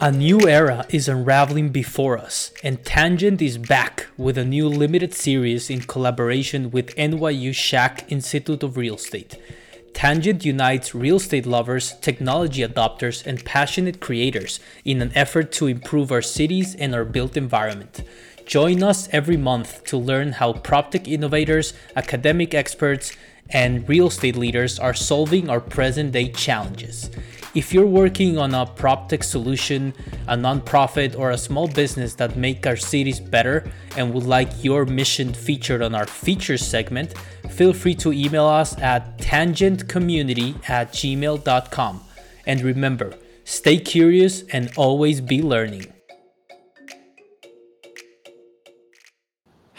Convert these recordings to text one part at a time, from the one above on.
A new era is unraveling before us, and Tangent is back with a new limited series in collaboration with NYU Schack Institute of Real Estate. Tangent unites real estate lovers, technology adopters, and passionate creators in an effort to improve our cities and our built environment. Join us every month to learn how PropTech innovators, academic experts, and real estate leaders are solving our present day challenges. If you're working on a PropTech solution, a nonprofit, or a small business that make our cities better and would like your mission featured on our features segment, feel free to email us at tangentcommunity at gmail.com. And remember, stay curious and always be learning.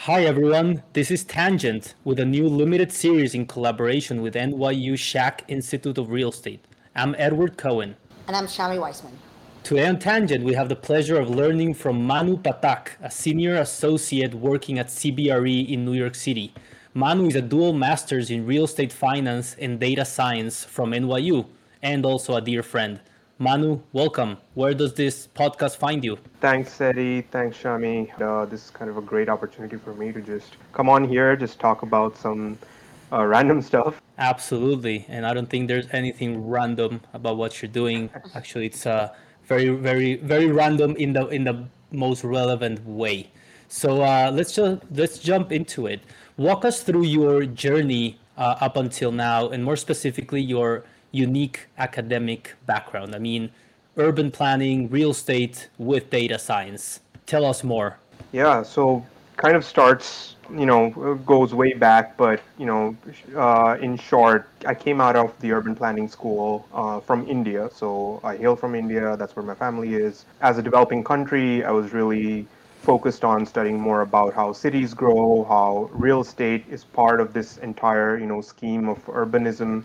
Hi everyone, this is Tangent with a new limited series in collaboration with NYU Schack Institute of Real Estate. I'm Edward Cohen. And I'm Shami Weissman. Today on Tangent, we have the pleasure of learning from Manu Patak, a senior associate working at CBRE in New York City. Manu is a dual master's in real estate finance and data science from NYU, and also a dear friend. Manu, welcome. Where does this podcast find you? Thanks, Eddie. Thanks, Shami. Uh, this is kind of a great opportunity for me to just come on here, just talk about some uh, random stuff. Absolutely, and I don't think there's anything random about what you're doing. Actually, it's uh, very, very, very random in the in the most relevant way. So uh, let's just let's jump into it. Walk us through your journey uh, up until now, and more specifically, your unique academic background. I mean, urban planning, real estate with data science. Tell us more. Yeah, so kind of starts you know goes way back but you know uh, in short i came out of the urban planning school uh, from india. So i hail from india. That's where my family is. As a developing country i was really focused on studying more about how cities grow how real estate is part of this entire you know scheme of urbanism.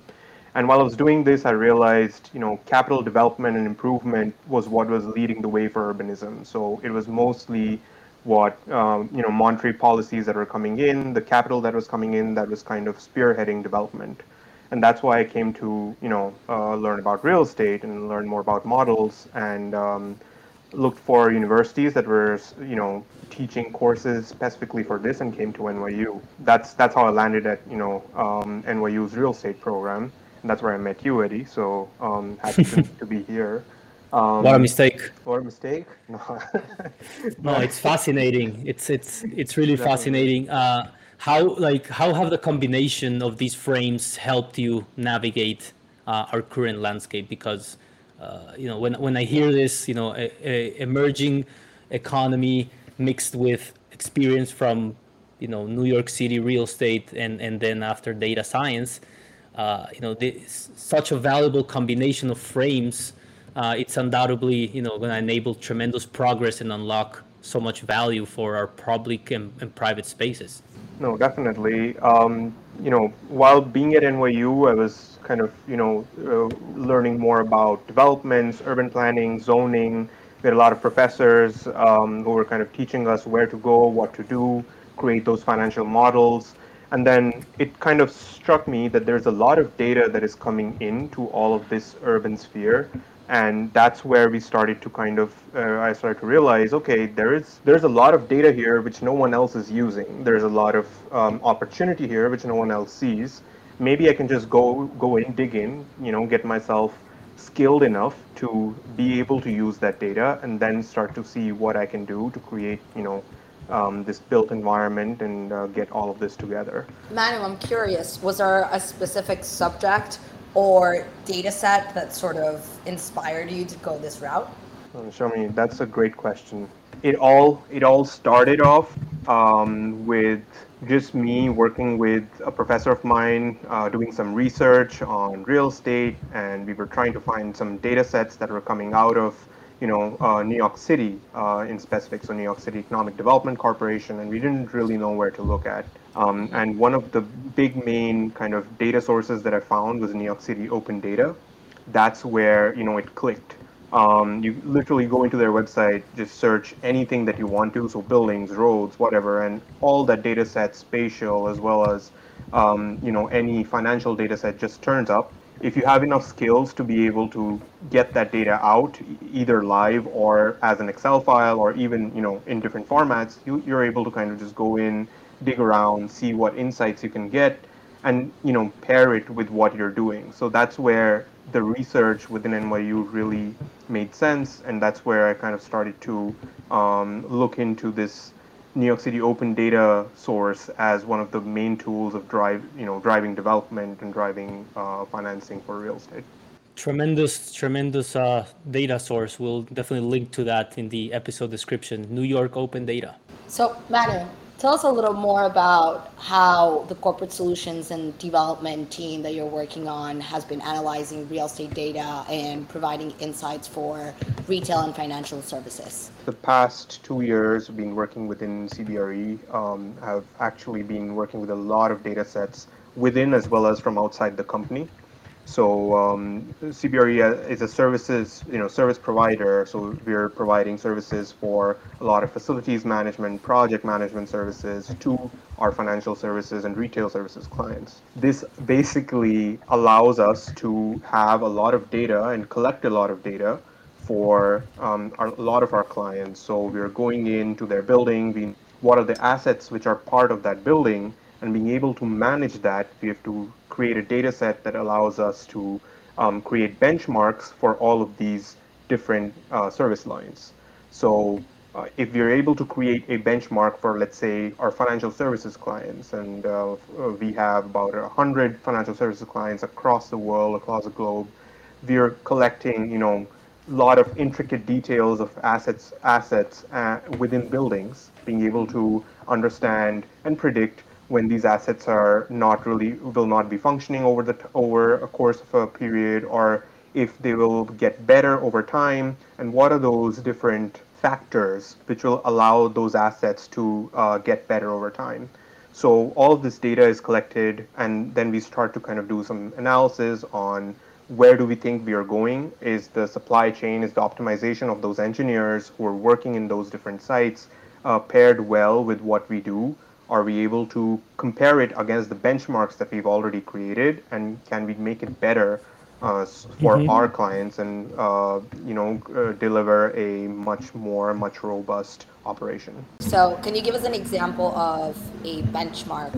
And while i was doing this i realized you know capital development and improvement was what was leading the way for urbanism. So it was mostly what um, you know monetary policies that were coming in, the capital that was coming in that was kind of spearheading development, and that's why I came to you know uh, learn about real estate and learn more about models and um, looked for universities that were you know teaching courses specifically for this and came to NYU. That's that's how I landed at you know um, NYU's real estate program. And that's where I met you, Eddie. So um, happy to, to be here. Um, what a mistake! What a mistake! No, no, it's fascinating. It's it's it's really Definitely. fascinating. Uh, how like how have the combination of these frames helped you navigate uh, our current landscape? Because uh, you know when when I hear this, you know, a, a emerging economy mixed with experience from you know New York City real estate and and then after data science, uh, you know, this, such a valuable combination of frames uh, it's undoubtedly you know going to enable tremendous progress and unlock so much value for our public and, and private spaces. No, definitely. Um, you know, while being at NYU, I was kind of you know uh, learning more about developments, urban planning, zoning. We had a lot of professors um, who were kind of teaching us where to go, what to do, create those financial models. And then it kind of struck me that there's a lot of data that is coming into all of this urban sphere and that's where we started to kind of uh, i started to realize okay there is there's a lot of data here which no one else is using there's a lot of um, opportunity here which no one else sees maybe i can just go go in dig in you know get myself skilled enough to be able to use that data and then start to see what i can do to create you know um, this built environment and uh, get all of this together. Manu, I'm curious, was there a specific subject or data set that sort of inspired you to go this route? Uh, Shami. That's a great question. It all it all started off um, with just me working with a professor of mine uh, doing some research on real estate, and we were trying to find some data sets that were coming out of you know uh, New York City uh, in specific, so New York City Economic Development Corporation, and we didn't really know where to look at. Um, and one of the big main kind of data sources that I found was New York City Open Data. That's where you know it clicked. Um, you literally go into their website, just search anything that you want to, so buildings, roads, whatever, and all that data set, spatial as well as um, you know any financial data set, just turns up. if you have enough skills to be able to get that data out either live or as an excel file or even you know in different formats you, you're able to kind of just go in dig around see what insights you can get and you know pair it with what you're doing so that's where the research within nyu really made sense and that's where i kind of started to um, look into this New York City open data source as one of the main tools of drive, you know, driving development and driving uh, financing for real estate. Tremendous, tremendous uh, data source. We'll definitely link to that in the episode description. New York Open Data. So, Manu, Tell us a little more about how the corporate solutions and development team that you're working on has been analyzing real estate data and providing insights for retail and financial services. The past two years, been working within CBRE, um, have actually been working with a lot of data sets within as well as from outside the company. So um, CBRE is a services, you know, service provider. So we're providing services for a lot of facilities management, project management services to our financial services and retail services clients. This basically allows us to have a lot of data and collect a lot of data for um, our, a lot of our clients. So we're going into their building, being, what are the assets which are part of that building, and being able to manage that, we have to create a data set that allows us to um, create benchmarks for all of these different uh, service lines. So uh, if we're able to create a benchmark for, let's say, our financial services clients, and uh, we have about 100 financial services clients across the world, across the globe, we're collecting, you know, a lot of intricate details of assets, assets uh, within buildings, being able to understand and predict when these assets are not really will not be functioning over the over a course of a period or if they will get better over time and what are those different factors which will allow those assets to uh, get better over time? So all of this data is collected and then we start to kind of do some analysis on where do we think we are going. Is the supply chain is the optimization of those engineers who are working in those different sites uh, paired well with what we do are we able to compare it against the benchmarks that we've already created, and can we make it better uh, for mm-hmm. our clients and uh, you know uh, deliver a much more much robust operation? So can you give us an example of a benchmark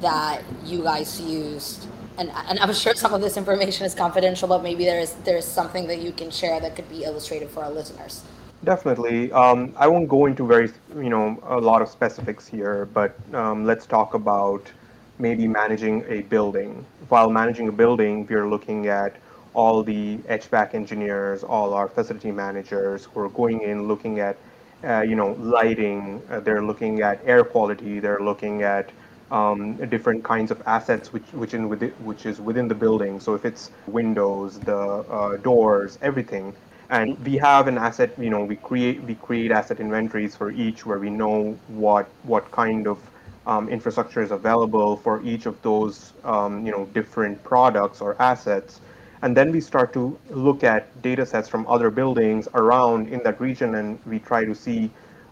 that you guys used? And, and i'm sure some of this information is confidential but maybe there's there's something that you can share that could be illustrative for our listeners Definitely. Um, I won't go into very, you know, a lot of specifics here, but um, let's talk about maybe managing a building. While managing a building, we're looking at all the HVAC engineers, all our facility managers who are going in looking at, uh, you know, lighting. Uh, they're looking at air quality. They're looking at um, different kinds of assets which which in with which is within the building. So if it's windows, the uh, doors, everything and we have an asset you know we create we create asset inventories for each where we know what what kind of um, infrastructure is available for each of those um, you know different products or assets. And then we start to look at data sets from other buildings around in that region and we try to see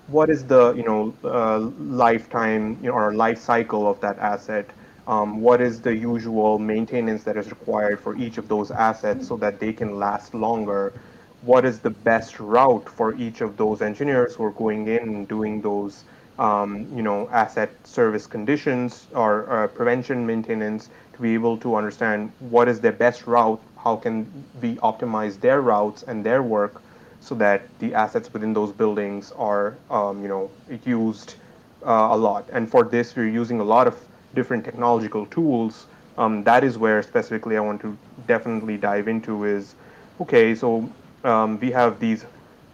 what is the you know uh, lifetime you know, or life cycle of that asset. Um, what is the usual maintenance that is required for each of those assets so that they can last longer what is the best route for each of those engineers who are going in and doing those um, you know asset service conditions or uh, prevention maintenance to be able to understand what is their best route how can we optimize their routes and their work so that the assets within those buildings are um, you know used uh, a lot. And for this we're using a lot of different technological tools. Um, that is where specifically i want to definitely dive into is okay so um, we have these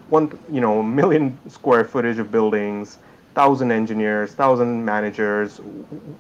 one, you know, million square footage of buildings, thousand engineers, thousand managers.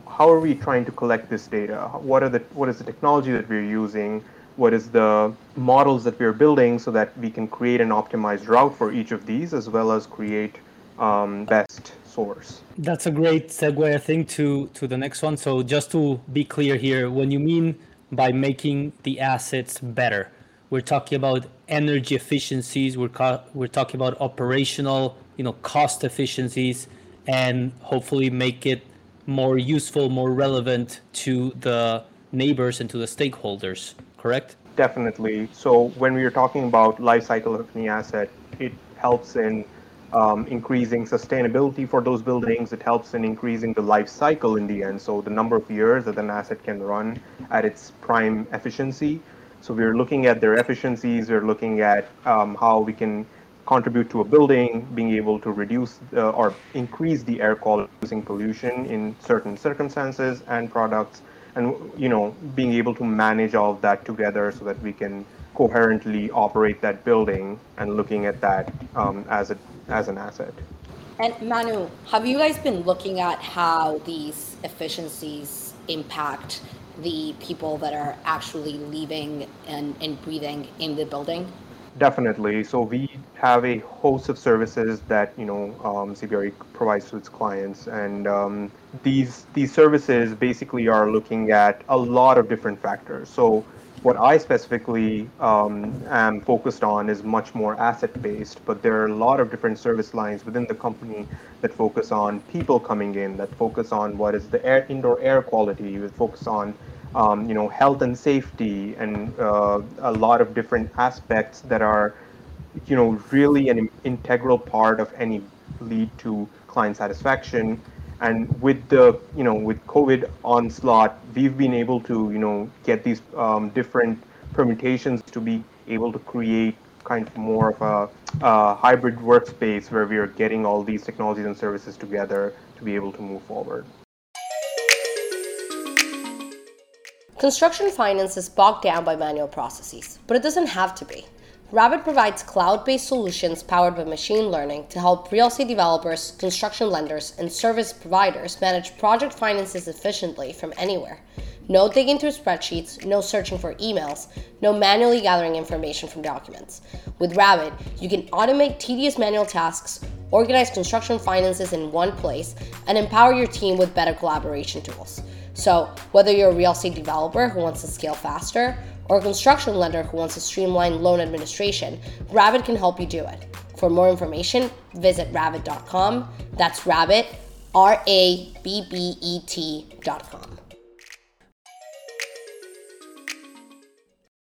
How are we trying to collect this data? What are the what is the technology that we're using? What is the models that we're building so that we can create an optimized route for each of these, as well as create um, best source. That's a great segue, I think, to to the next one. So just to be clear here, when you mean by making the assets better, we're talking about energy efficiencies. We're co- we're talking about operational, you know, cost efficiencies, and hopefully make it more useful, more relevant to the neighbors and to the stakeholders. correct? Definitely. So when we are talking about life cycle of any asset, it helps in um, increasing sustainability for those buildings. It helps in increasing the life cycle in the end. So the number of years that an asset can run at its prime efficiency. So we're looking at their efficiencies. We're looking at um, how we can contribute to a building, being able to reduce uh, or increase the air quality, using pollution in certain circumstances and products, and you know being able to manage all of that together so that we can coherently operate that building and looking at that um, as a as an asset. And Manu, have you guys been looking at how these efficiencies impact the people that are actually living and, and breathing in the building? Definitely. So we have a host of services that you know um, CBRE provides to its clients, and um, these these services basically are looking at a lot of different factors. So what I specifically um, am focused on is much more asset based, but there are a lot of different service lines within the company that focus on people coming in, that focus on what is the air, indoor air quality, that focus on um, you know health and safety, and uh, a lot of different aspects that are you know really an integral part of any lead to client satisfaction and with the you know with covid onslaught we've been able to you know get these um, different permutations to be able to create kind of more of a, a hybrid workspace where we are getting all these technologies and services together to be able to move forward Construction finance is bogged down by manual processes, but it doesn't have to be. Rabbet provides cloud based solutions powered by machine learning to help real estate developers, construction lenders, and service providers manage project finances efficiently from anywhere. No digging through spreadsheets, no searching for emails, no manually gathering information from documents. With Rabbet, you can automate tedious manual tasks, organize construction finances in one place, and empower your team with better collaboration tools. So, whether you're a real estate developer who wants to scale faster, or a construction lender who wants to streamline loan administration, Rabbet can help you do it. For more information, visit rabbet.com. That's rabbet, R A B B E T.com.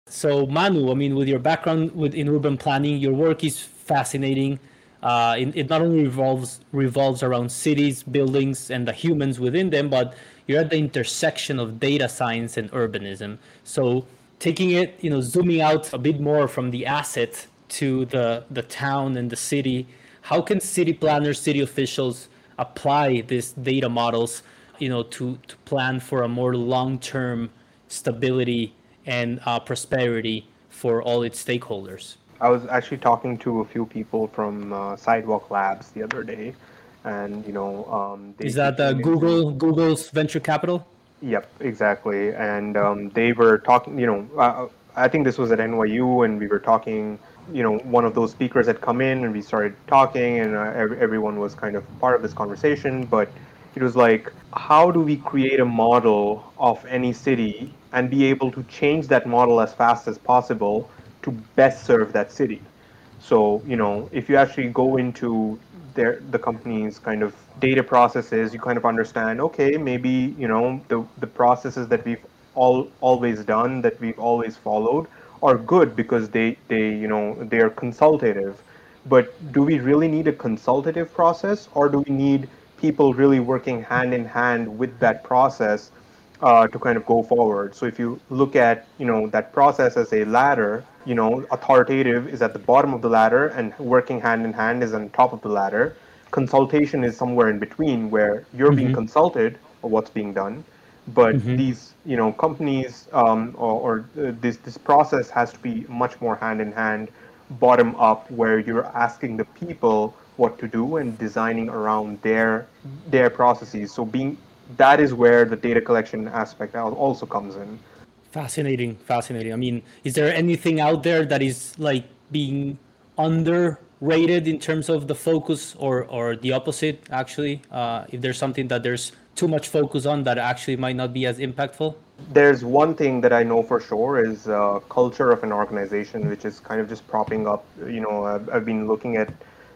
So Manu, I mean, with your background in urban planning, your work is fascinating. Uh, it, it, not only revolves revolves around cities, buildings, and the humans within them, but you're at the intersection of data science and urbanism. So taking it, you know, zooming out a bit more from the asset to the the town and the city, how can city planners, city officials apply these data models, you know, to to plan for a more long-term stability and uh, prosperity for all its stakeholders? I was actually talking to a few people from uh, Sidewalk Labs the other day, and you know, um, is that the Google Google's venture capital? Yep, exactly. And um, they were talking, you know, uh, I think this was at NYU, and we were talking, you know, one of those speakers had come in, and we started talking, and uh, everyone was kind of part of this conversation. But it was like, how do we create a model of any city and be able to change that model as fast as possible to best serve that city? So, you know, if you actually go into their the company's kind of data processes, you kind of understand, okay, maybe you know the the processes that we've all always done, that we've always followed, are good because they they you know they are consultative. But do we really need a consultative process, or do we need people really working hand in hand with that process uh, to kind of go forward? So if you look at you know that process as a ladder, you know, authoritative is at the bottom of the ladder and working hand in hand is on top of the ladder. Consultation is somewhere in between where you're mm-hmm. being consulted or what's being done, but mm-hmm. these, you know, companies um, or, or uh, this this process has to be much more hand in hand, bottom up, where you're asking the people what to do and designing around their their processes. So being that is where the data collection aspect also comes in. Fascinating, fascinating. I mean, is there anything out there that is like being underrated in terms of the focus, or or the opposite? Actually, uh, if there's something that there's too much focus on that actually might not be as impactful. There's one thing that I know for sure is uh, culture of an organization, which is kind of just propping up. You know, I've, I've been looking at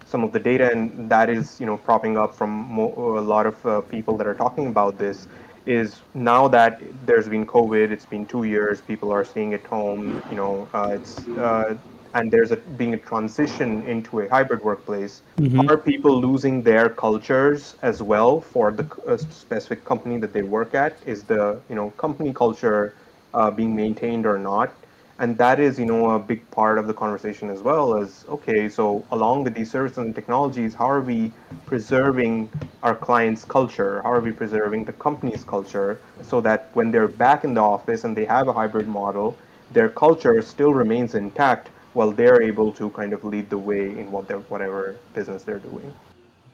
some of the data, and that is you know propping up from mo- a lot of uh, people that are talking about this is now that there's been COVID, it's been two years, people are staying at home, you know, uh, it's uh, and there's a being a transition into a hybrid workplace. Mm-hmm. Are people losing their cultures as well for the uh, specific company that they work at? Is the you know company culture uh, being maintained or not? And that is you know a big part of the conversation as well as okay so along with these services and technologies how are we preserving our clients culture? How are we preserving the company's culture so that when they're back in the office and they have a hybrid model their culture still remains intact while they're able to kind of lead the way in what whatever business they're doing?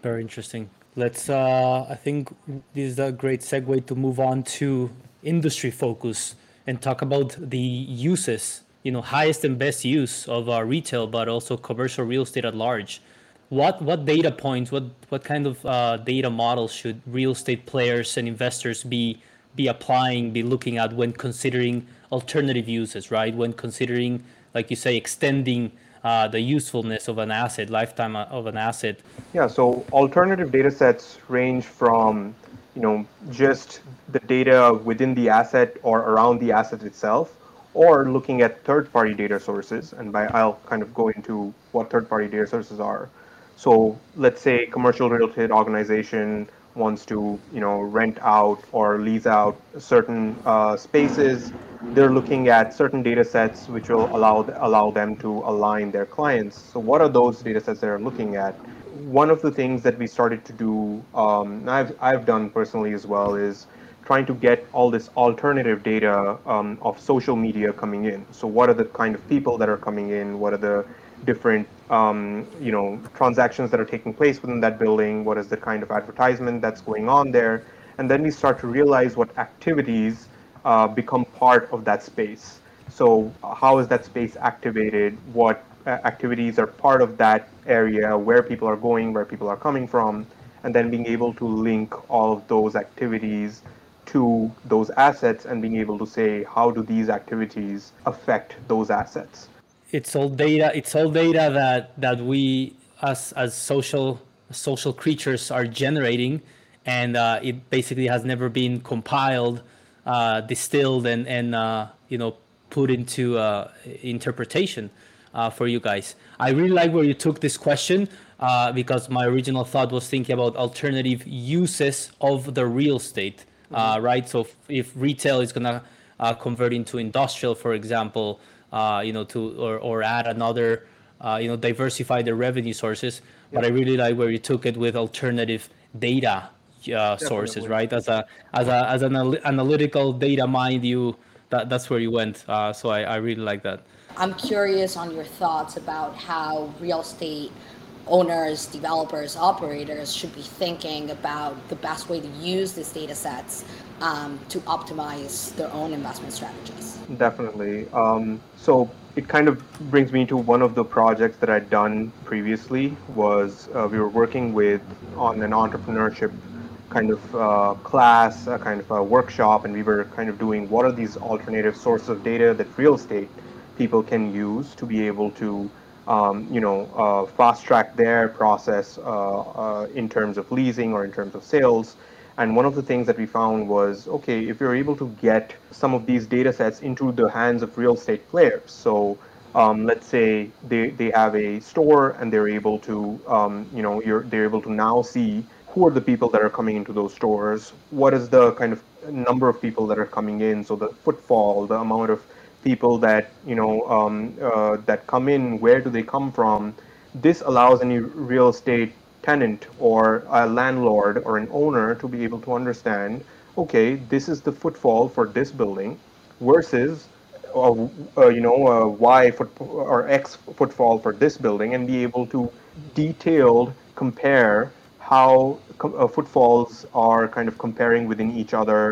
Very interesting. Let's uh, i think this is a great segue to move on to industry focus and talk about the uses, you know, highest and best use of uh, retail, but also commercial real estate at large. What what data points, what what kind of uh, data models should real estate players and investors be be applying, be looking at when considering alternative uses, right? When considering, like you say, extending uh, the usefulness of an asset, lifetime of an asset. Yeah. So alternative data sets range from you know just the data within the asset or around the asset itself or looking at third-party data sources. And by i'll kind of go into what third-party data sources are. So let's say commercial real estate organization wants to you know rent out or lease out certain uh, spaces. They're looking at certain data sets which will allow allow them to align their clients. So what are those data sets they're looking at one of the things that we started to do, um, I've, I've done personally as well, is trying to get all this alternative data um, of social media coming in. So, what are the kind of people that are coming in? What are the different, um, you know, transactions that are taking place within that building? What is the kind of advertisement that's going on there? And then we start to realize what activities uh, become part of that space. So, how is that space activated? What uh, activities are part of that area, where people are going, where people are coming from, and then being able to link all of those activities to those assets and being able to say how do these activities affect those assets? It's all data it's all data that that we as as social social creatures are generating and uh, it basically has never been compiled uh, distilled and and uh, you know put into uh, interpretation uh, for you guys. I really like where you took this question uh, because my original thought was thinking about alternative uses of the real estate, uh, mm-hmm. right? So if, if, retail is gonna uh, convert into industrial, for example, uh, you know, to or, or add another, uh, you know, diversify the revenue sources. Yeah. But I really like where you took it with alternative data sources, right? As a as a as an analytical data mind, you that that's where you went. so I, I really like that. I'm curious on your thoughts about how real estate owners, developers, operators should be thinking about the best way to use these data sets um, to optimize their own investment strategies. Definitely. Um, so it kind of brings me to one of the projects that I'd done previously was uh, we were working with on an entrepreneurship kind of uh, class, a kind of a workshop, and we were kind of doing what are these alternative sources of data that real estate people can use to be able to um, you know uh, fast track their process uh, uh, in terms of leasing or in terms of sales. And one of the things that we found was okay if you're able to get some of these data sets into the hands of real estate players so um, let's say they, they have a store and they're able to um, you know you're they're able to now see who are the people that are coming into those stores? What is the kind of number of people that are coming in? So the footfall the amount of people that you know um, uh, that come in where do they come from? This allows any real estate tenant or a landlord or an owner to be able to understand okay this is the footfall for this building versus uh, uh, you know uh, y foot or x footfall for this building and be able to detailed compare how uh, footfalls are kind of comparing within each other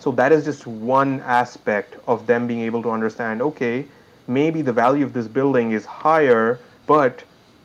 so that is just one aspect of them being able to understand okay, maybe the value of this building is higher, but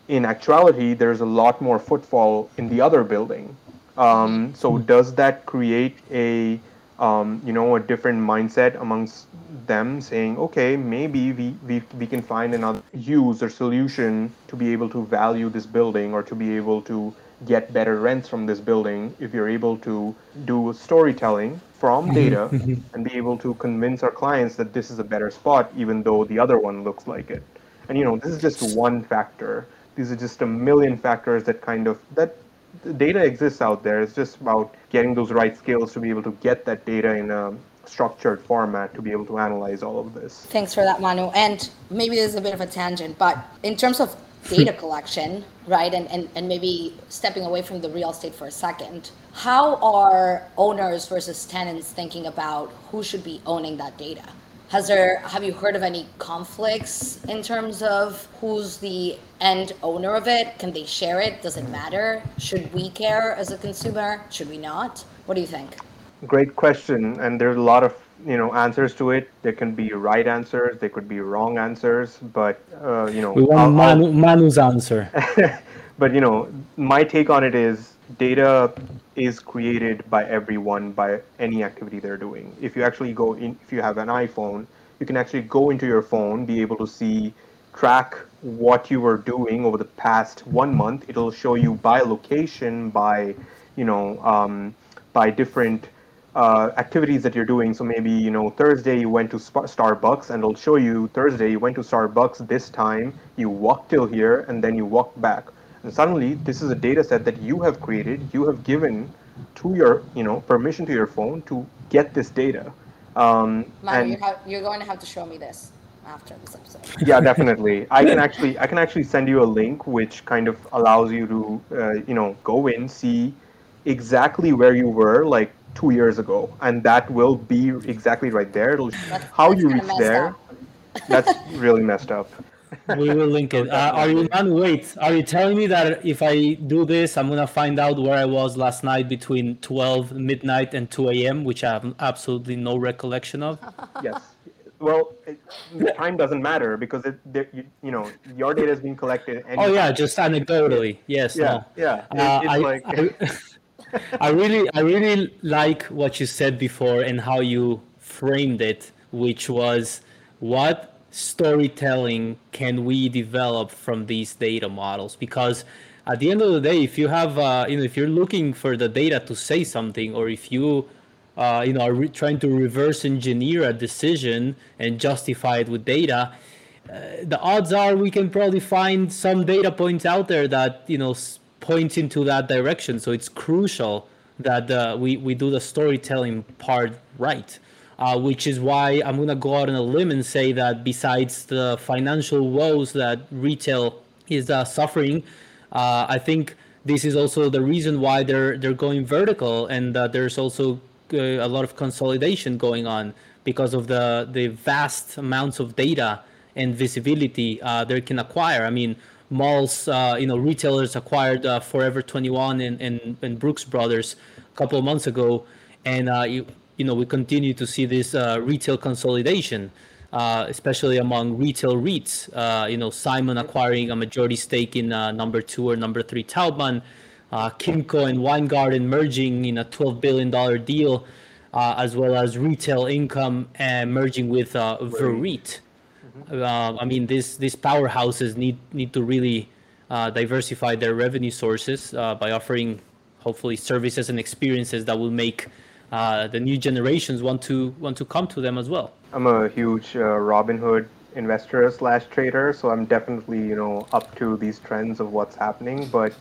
in actuality, there's a lot more footfall in the other building. Um, so hmm. does that create a um, you know a different mindset amongst them saying okay maybe we, we, we can find another use or solution to be able to value this building or to be able to get better rents from this building if you're able to do storytelling from data and be able to convince our clients that this is a better spot, even though the other one looks like it. And you know, this is just one factor. These are just a million factors that kind of that the data exists out there. It's just about getting those right skills to be able to get that data in a structured format to be able to analyze all of this. Thanks for that, Manu. And maybe this is a bit of a tangent, but in terms of data collection, right, and, and, and maybe stepping away from the real estate for a second, how are owners versus tenants thinking about who should be owning that data? Has there have you heard of any conflicts in terms of who's the end owner of it? Can they share it? Does it matter? Should we care as a consumer? Should we not? What do you think? Great question, and there's a lot of you know answers to it. There can be right answers, there could be wrong answers, but uh, you know. We want Manu, Manu's answer. but you know my take on it is data is created by everyone by any activity they're doing if you actually go in if you have an iphone you can actually go into your phone be able to see track what you were doing over the past one month it'll show you by location by you know um, by different uh, activities that you're doing. So maybe you know Thursday you went to Sp- Starbucks, and it'll show you Thursday you went to Starbucks this time. You walked till here, and then you walked back. And suddenly, this is a data set that you have created. You have given to your you know permission to your phone to get this data. Um, and you're, you're going to have to show me this after this episode. yeah, definitely. I can actually I can actually send you a link which kind of allows you to uh, you know go in see exactly where you were like two years ago, and that will be exactly right there. It'll That's- how that's you reach there. That's really messed up. We will link it. Uh, are you Manu? Wait, are you telling me that if I do this, I'm gonna find out where I was last night between 12 midnight and 2 a.m., which I have absolutely no recollection of? Yes. Well, it, the time doesn't matter because it there- you, you know your data is being collected. Oh yeah, just anecdotally. Yes. yeah, No. yeah. It- Uh, it's I, like I, I really, I really like what you said before and how you framed it, which was what storytelling can we develop from these data models? Because at the end of the day, if you have, uh, you know, if you're looking for the data to say something, or if you, uh, you know, are re- trying to reverse engineer a decision and justify it with data, the odds are we can probably find some data points out there that you know points into that direction so it's crucial that uh, we we do the storytelling part right uh, which is why i'm going to go out on a limb and say that besides the financial woes that retail is uh, suffering uh, i think this is also the reason why they're they're going vertical and there's also uh, a lot of consolidation going on because of the the vast amounts of data and visibility uh, they can acquire. I mean, malls, uh, you know, retailers acquired uh, Forever 21 and, and, and Brooks Brothers a couple of months ago, and uh, you, you know we continue to see this uh, retail consolidation, uh, especially among retail REITs. Uh, you know, Simon acquiring a majority stake in uh, number two or number three Taubman, uh, Kimco and Weingarten merging in a 12 billion dollar deal, uh, as well as Realty Income and merging with uh, Vereit. Uh, I mean, these these powerhouses need need to really uh, diversify their revenue sources uh, by offering, hopefully, services and experiences that will make uh, the new generations want to want to come to them as well. I'm a huge uh, Robinhood investor slash trader, so I'm definitely you know up to these trends of what's happening. But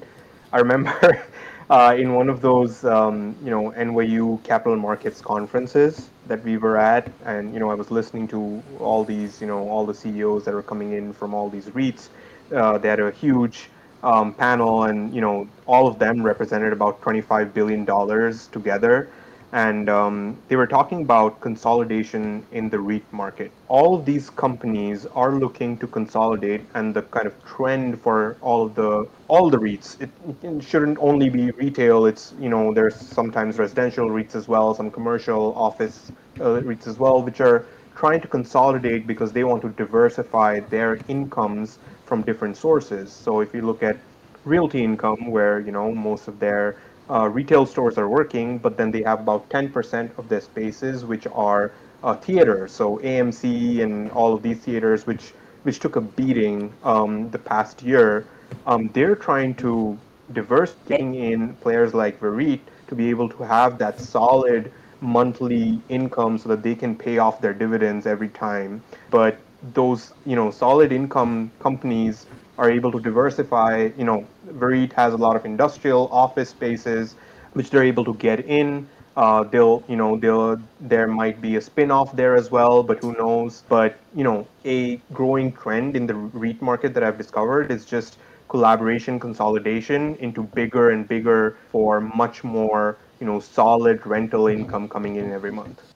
I remember uh, in one of those um, you know NYU capital markets conferences that we were at, and you know I was listening to all these you know all the CEOs that were coming in from all these REITs. Uh, they had a huge um, panel, and you know all of them represented about 25 billion dollars together and um, they were talking about consolidation in the REIT market. All of these companies are looking to consolidate, and the kind of trend for all of the all the REITs. It, it shouldn't only be retail. It's you know there's sometimes residential REITs as well, some commercial office uh, REITs as well, which are trying to consolidate because they want to diversify their incomes from different sources. So if you look at realty income, where you know most of their uh, retail stores are working, but then they have about 10% of their spaces which are uh, theaters. So AMC and all of these theaters, which which took a beating um, the past year, um, they're trying to diverse, getting in players like Vereit to be able to have that solid monthly income so that they can pay off their dividends every time. But those, you know, solid income companies are able to diversify. You know, Vereit has a lot of industrial office spaces, which they're able to get in. Uh, they'll, you know, they'll, there might be a spin-off there as well, but who knows? But you know, a growing trend in the REIT market that I've discovered is just collaboration consolidation into bigger and bigger for much more, you know, solid rental income coming in every month.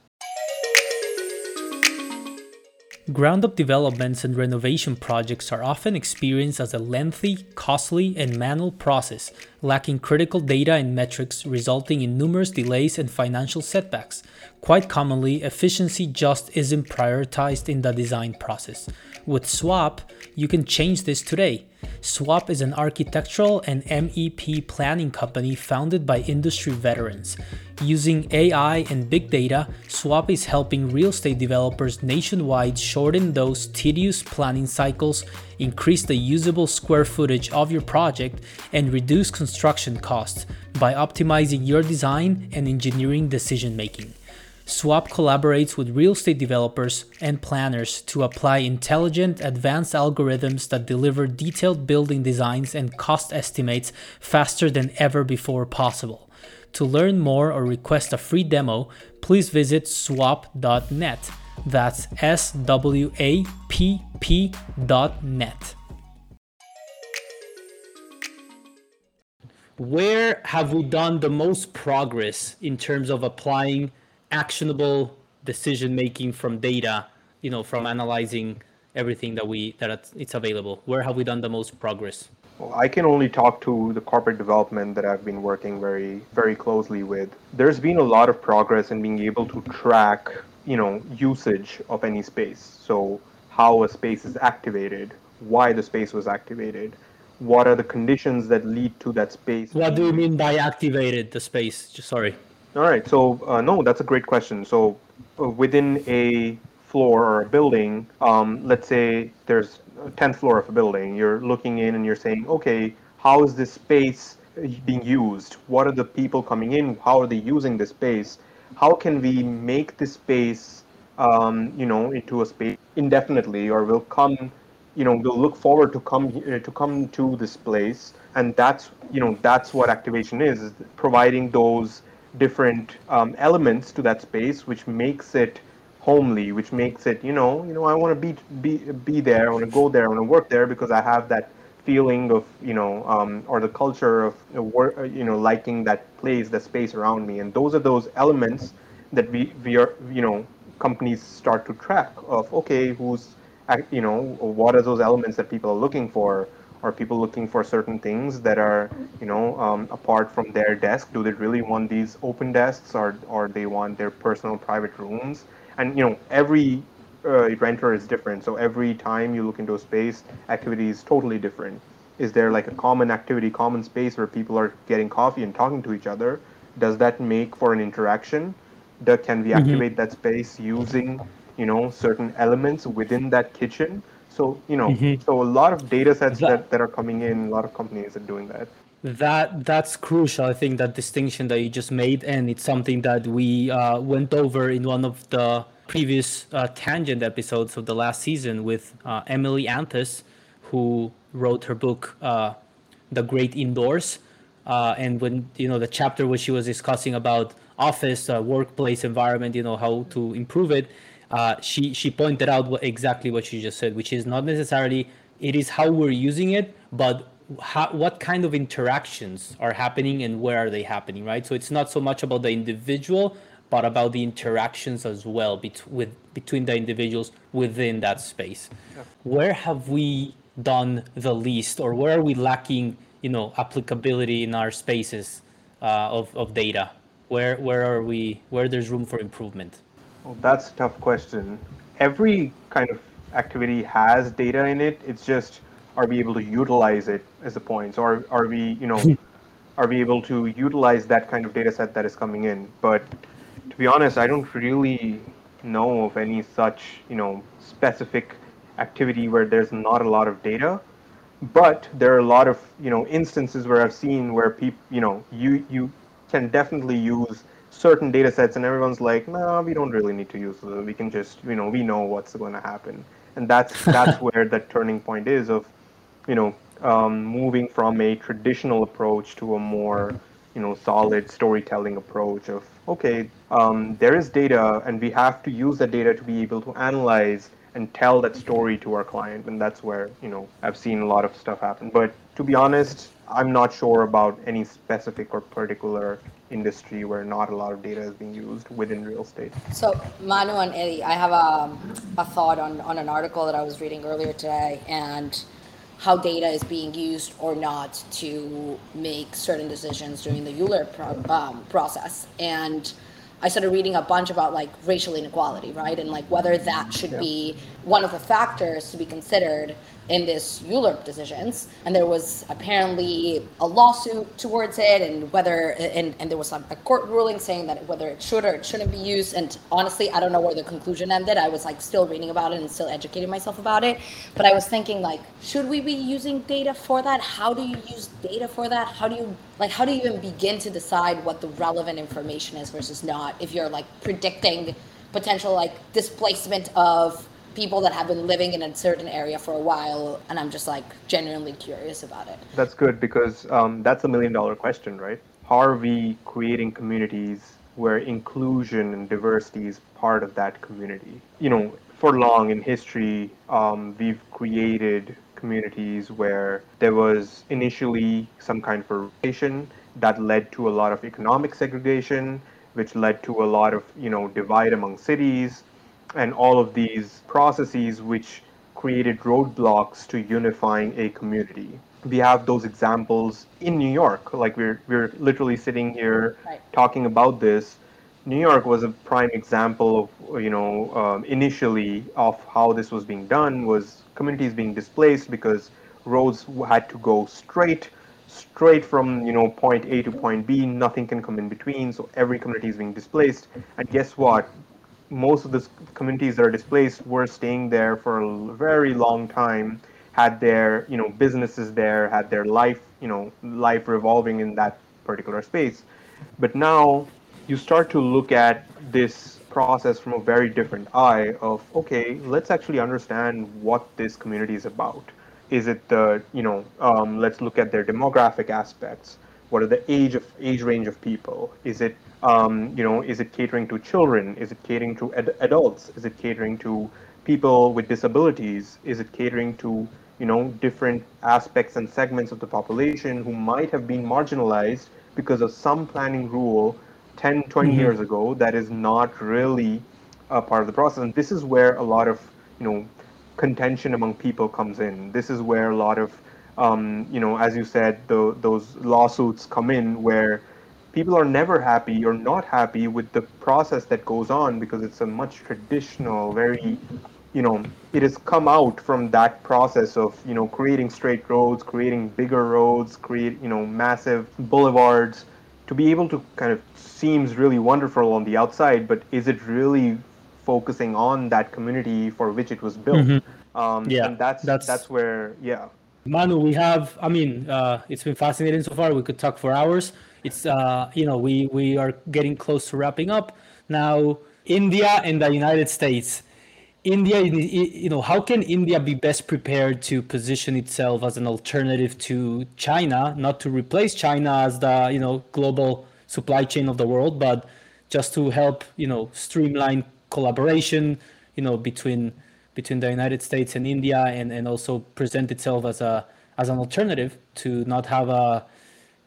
Ground up developments and renovation projects are often experienced as a lengthy, costly, and manual process, lacking critical data and metrics, resulting in numerous delays and financial setbacks. Quite commonly, efficiency just isn't prioritized in the design process. With Swapp, you can change this today. Swapp is an architectural and MEP planning company founded by industry veterans. Using AI and big data, Swapp is helping real estate developers nationwide shorten those tedious planning cycles, increase the usable square footage of your project, and reduce construction costs by optimizing your design and engineering decision making. Swapp collaborates with real estate developers and planners to apply intelligent, advanced algorithms that deliver detailed building designs and cost estimates faster than ever before possible. To learn more or request a free demo, please visit swapp.net. That's S W A P P dot net. Where have we done the most progress in terms of applying actionable decision making from data, you know, from analyzing everything that we that it's available? Where have we done the most progress? Well, I can only talk to the corporate development that I've been working very, very closely with. There's been a lot of progress in being able to track, you know, usage of any space. So how a space is activated, why the space was activated, what are the conditions that lead to that space. What do you mean by activated the space? Just sorry. All right. So uh, no, that's a great question. So uh, within a floor or a building, um, let's say there's a 10th floor of a building, you're looking in and you're saying, okay, how is this space being used? What are the people coming in? How are they using this space? How can we make this space, um, you know, into a space indefinitely, or will come, you know, we'll look forward to come uh, to come to this place, and that's, you know, that's what activation is, is providing those different um, elements to that space, which makes it homely, which makes it, you know, you know, I want to be be be there, I want to go there, I want to work there because I have that feeling of, you know, um, or the culture of uh, work, uh, you know, liking that place, the space around me, and those are those elements that we we are, you know, companies start to track of, okay, who's, you know, what are those elements that people are looking for are people looking for certain things that are, you know, um, apart from their desk? Do they really want these open desks, or or they want their personal private rooms? And you know, every uh, renter is different. So every time you look into a space, activity is totally different. Is there like a common activity, common space where people are getting coffee and talking to each other? Does that make for an interaction? That can we activate mm-hmm. that space using, you know, certain elements within that kitchen? So you know, mm-hmm. so a lot of data sets that, that, that are coming in, a lot of companies are doing that. That that's crucial. I think that distinction that you just made, and it's something that we uh, went over in one of the previous uh, tangent episodes of the last season with uh, Emily Anthes, who wrote her book uh, "The Great Indoors." Uh, and when you know the chapter where she was discussing about office uh, workplace environment, you know how to improve it uh, she she pointed out what, exactly what she just said, which is not necessarily it is how we're using it, but how, what kind of interactions are happening and where are they happening, right? So it's not so much about the individual, but about the interactions as well bet- with between the individuals within that space. Where have we done the least, or where are we lacking, you know, applicability in our spaces uh, of of data? Where where are we? Where there's room for improvement? Well, that's a tough question. Every kind of activity has data in it. It's just are we able to utilize it as a point? So are, are we, you know, hmm. are we able to utilize that kind of data set that is coming in? But to be honest, I don't really know of any such, you know, specific activity where there's not a lot of data. But there are a lot of, you know, instances where I've seen where people, you know, you you can definitely use certain data sets and everyone's like, no, we don't really need to use them. We can just, you know, we know what's going to happen. And that's that's where the turning point is of, you know, um, moving from a traditional approach to a more, you know, solid storytelling approach of, okay, um, there is data and we have to use that data to be able to analyze and tell that story to our client. And that's where, you know, I've seen a lot of stuff happen. But to be honest, I'm not sure about any specific or particular industry where not a lot of data is being used within real estate. So, Manu and Eddie, I have a, a thought on, on an article that I was reading earlier today and how data is being used or not to make certain decisions during the ULURP, um, process. And I started reading a bunch about like racial inequality, right? And like whether that should yeah. be one of the factors to be considered in this ULURP decisions, and there was apparently a lawsuit towards it, and whether and, and there was a court ruling saying that whether it should or it shouldn't be used. And honestly, I don't know where the conclusion ended. I was like still reading about it and still educating myself about it, but I was thinking like, should we be using data for that? How do you use data for that? How do you like how do you even begin to decide what the relevant information is versus not if you're like predicting potential like displacement of people that have been living in a certain area for a while, and I'm just like genuinely curious about it. That's good because um, that's a million dollar question, right? How are we creating communities where inclusion and diversity is part of that community? You know, for long in history, um, we've created communities where there was initially some kind of relation that led to a lot of economic segregation, which led to a lot of you know divide among cities and all of these processes which created roadblocks to unifying a community. We have those examples in New York. Like we're we're literally sitting here right. talking about this. New York was a prime example of you know um, initially of how this was being done was communities being displaced because roads had to go straight straight from you know point A to point B. Nothing can come in between. So every community is being displaced. And guess what? Most of the communities that are displaced were staying there for a very long time, had their you know businesses there, had their life you know life revolving in that particular space. But now you start to look at this process from a very different eye of okay, let's actually understand what this community is about. Is it the you know um, let's look at their demographic aspects. What are the age of age range of people? Is it um, you know, is it catering to children? Is it catering to ad- adults? Is it catering to people with disabilities? Is it catering to you know different aspects and segments of the population who might have been marginalized because of some planning rule 10 20 mm-hmm. years ago that is not really a part of the process and this is where a lot of you know contention among people comes in this is where a lot of um, you know as you said the, those lawsuits come in where people are never happy or not happy with the process that goes on because it's a much traditional, very, you know, it has come out from that process of, you know, creating straight roads, creating bigger roads, create, you know, massive boulevards to be able to kind of seems really wonderful on the outside, but is it really focusing on that community for which it was built? Mm-hmm. Um, yeah, and that's, that's that's where yeah. Manu, we have. I mean, uh, it's been fascinating so far. We could talk for hours it's uh, you know we we are getting close to wrapping up now. India and the United States. India, you know, how can India be best prepared to position itself as an alternative to China, not to replace China as the you know global supply chain of the world, but just to help you know streamline collaboration, you know, between between the United States and India, and and also present itself as a as an alternative to not have a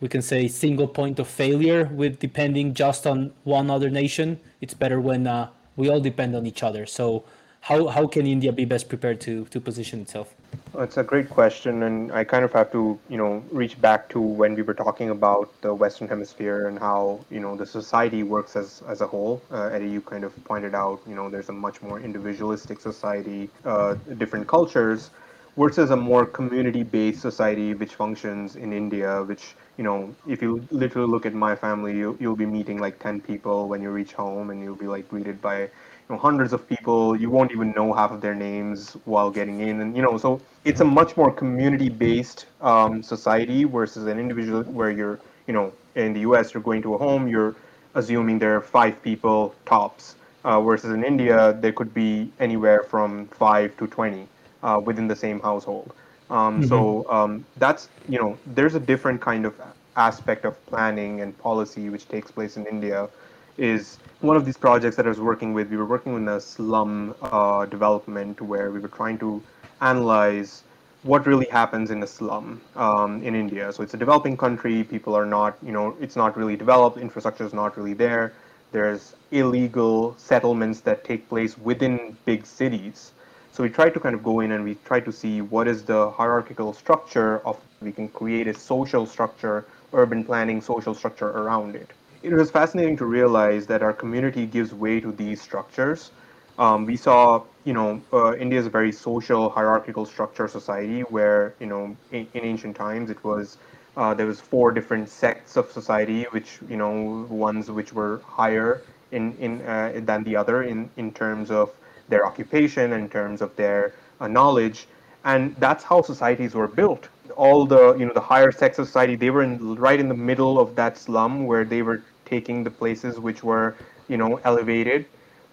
we can say single point of failure with depending just on one other nation. It's better when uh, we all depend on each other. So how, how can India be best prepared to, to position itself? It's a great question, and I kind of have to, you know, reach back to when we were talking about the Western Hemisphere and how, you know, the society works as as a whole. Uh, Eddie, you kind of pointed out, you know, there's a much more individualistic society, uh, different cultures, versus a more community-based society which functions in India, which you know, if you literally look at my family, you, you'll be meeting like 10 people when you reach home and you'll be like greeted by, know, hundreds of people. You won't even know half of their names while getting in. And, you know, so it's a much more community based um, society versus an individual where you're, you know, in the US, you're going to a home, you're assuming there are five people tops. Uh, versus in India, there could be anywhere from five to 20 uh, within the same household. Um, So um, that's, you know, there's a different kind of aspect of planning and policy which takes place in India. Is one of these projects that I was working with, we were working in a slum uh, development where we were trying to analyze what really happens in a slum um, in India. So it's a developing country. People are not, you know, it's not really developed. Infrastructure is not really there. There's illegal settlements that take place within big cities. So we try to kind of go in and we try to see what is the hierarchical structure of. We can create a social structure, urban planning social structure around it. It was fascinating to realize that our community gives way to these structures um, we saw, you know, uh, India is a very social, hierarchical structure society where, you know, in, in ancient times it was uh, there was four different sects of society, which you know, ones which were higher in in uh, than the other in in terms of their occupation, in terms of their uh, knowledge, and that's how societies were built. All the you know the higher of society, they were in, right in the middle of that slum where they were taking the places which were you know elevated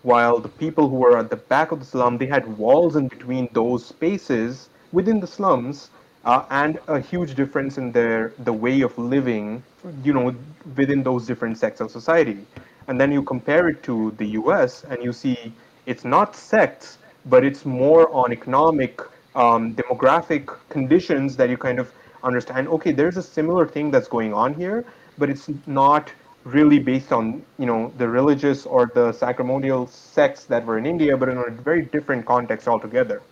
while the people who were at the back of the slum they had walls in between those spaces within the slums uh, and a huge difference in their the way of living you know within those different sects of society. And then you compare it to the US and you see it's not sects but it's more on economic um, demographic conditions that you kind of understand okay there's a similar thing that's going on here but it's not really based on you know the religious or the sacramental sects that were in India, but in a very different context altogether.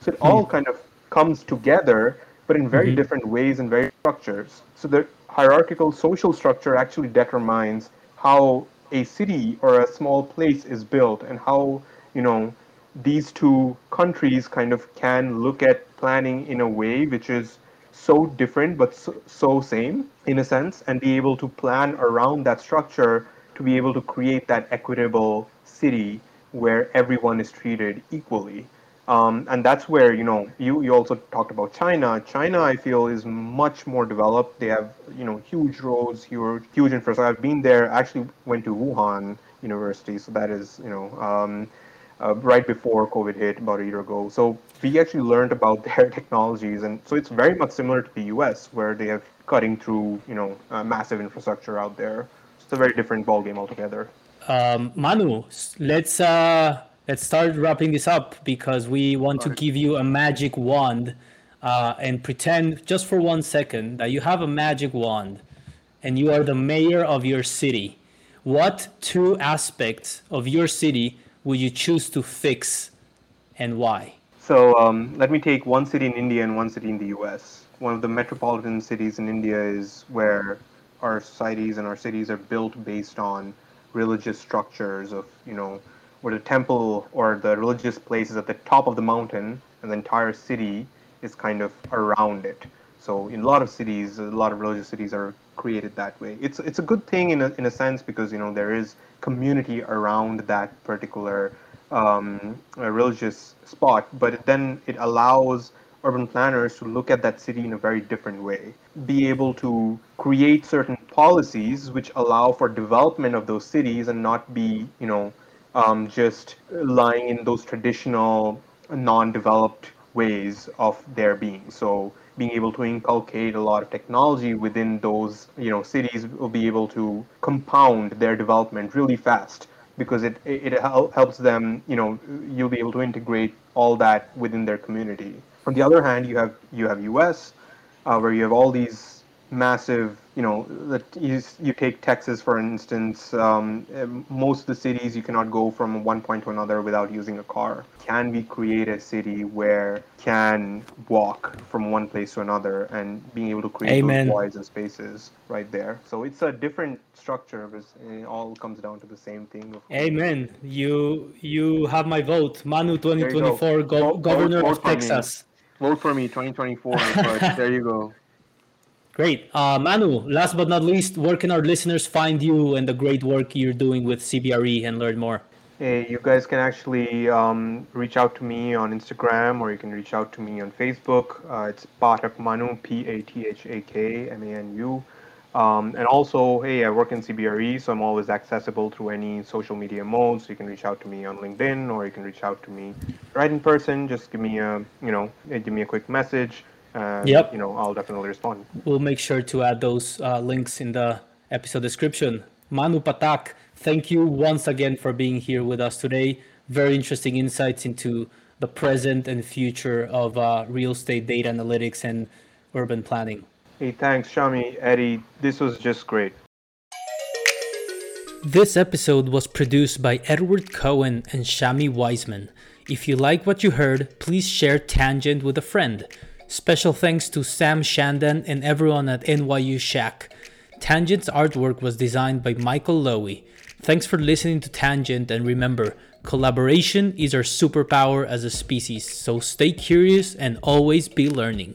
So it all hmm. kind of comes together, but in very mm-hmm. different ways and very structures. So the hierarchical social structure actually determines how a city or a small place is built and how you know these two countries kind of can look at planning in a way which is so different but so, so same in a sense and be able to plan around that structure to be able to create that equitable city where everyone is treated equally. Um, and that's where you know you, you also talked about china. China i feel is much more developed. They have you know huge roads huge huge infrastructure. I've been there. I actually went to wuhan university so that is you know um, uh, right before COVID hit about a year ago. So we actually learned about their technologies, and so it's very much similar to the U.S., where they have cutting through, you know, uh, massive infrastructure out there. It's a very different ballgame altogether. Um, Manu, let's uh, let's start wrapping this up because we want to give you a magic wand uh, and pretend just for one second that you have a magic wand and you are the mayor of your city. What two aspects of your city would you choose to fix and why? So um, let me take one city in India and one city in the US. One of the metropolitan cities in India is where our societies and our cities are built based on religious structures of, you know, where the temple or the religious place is at the top of the mountain and the entire city is kind of around it. So in a lot of cities, a lot of religious cities are created that way. It's it's a good thing in a in a sense because you know there is community around that particular um, a religious spot, but then it allows urban planners to look at that city in a very different way, be able to create certain policies which allow for development of those cities and not be you know um, just lying in those traditional non-developed ways of their being. So being able to inculcate a lot of technology within those you know cities will be able to compound their development really fast because it it helps them you know you'll be able to integrate all that within their community. On the other hand you have you have us uh, where you have all these massive, you know, that you, you take Texas for instance, um, most of the cities you cannot go from one point to another without using a car. Can we create a city where can walk from one place to another and being able to create Amen. those voids and spaces right there? So it's a different structure, but it all comes down to the same thing. Amen. You you have my vote, Manu, 2024, go. Go, governor vote, vote of Texas. Me. Vote for me, 2024. but there you go. Great. Uh, Manu, last but not least, where can our listeners find you and the great work you're doing with CBRE and learn more? Hey, you guys can actually um, reach out to me on Instagram or you can reach out to me on Facebook. Uh, it's Pathak Manu, P A T H A K M A N U. Um, and also, hey, I work in CBRE, so I'm always accessible through any social media modes. You can reach out to me on LinkedIn, or you can reach out to me right in person. Just give me a, you know, give me a quick message. And, Yep. You know, I'll definitely respond. We'll make sure to add those uh, links in the episode description. Manu Pathak, thank you once again for being here with us today. Very interesting insights into the present and future of uh, real estate data analytics and urban planning. Hey, thanks, Shami, Eddie. This was just great. This episode was produced by Edward Cohen and Shami Wiseman. If you like what you heard, please share Tangent with a friend. Special thanks to Sam Shandon and everyone at NYU Schack. Tangent's artwork was designed by Michael Lowy. Thanks for listening to Tangent, and remember, collaboration is our superpower as a species, so stay curious and always be learning.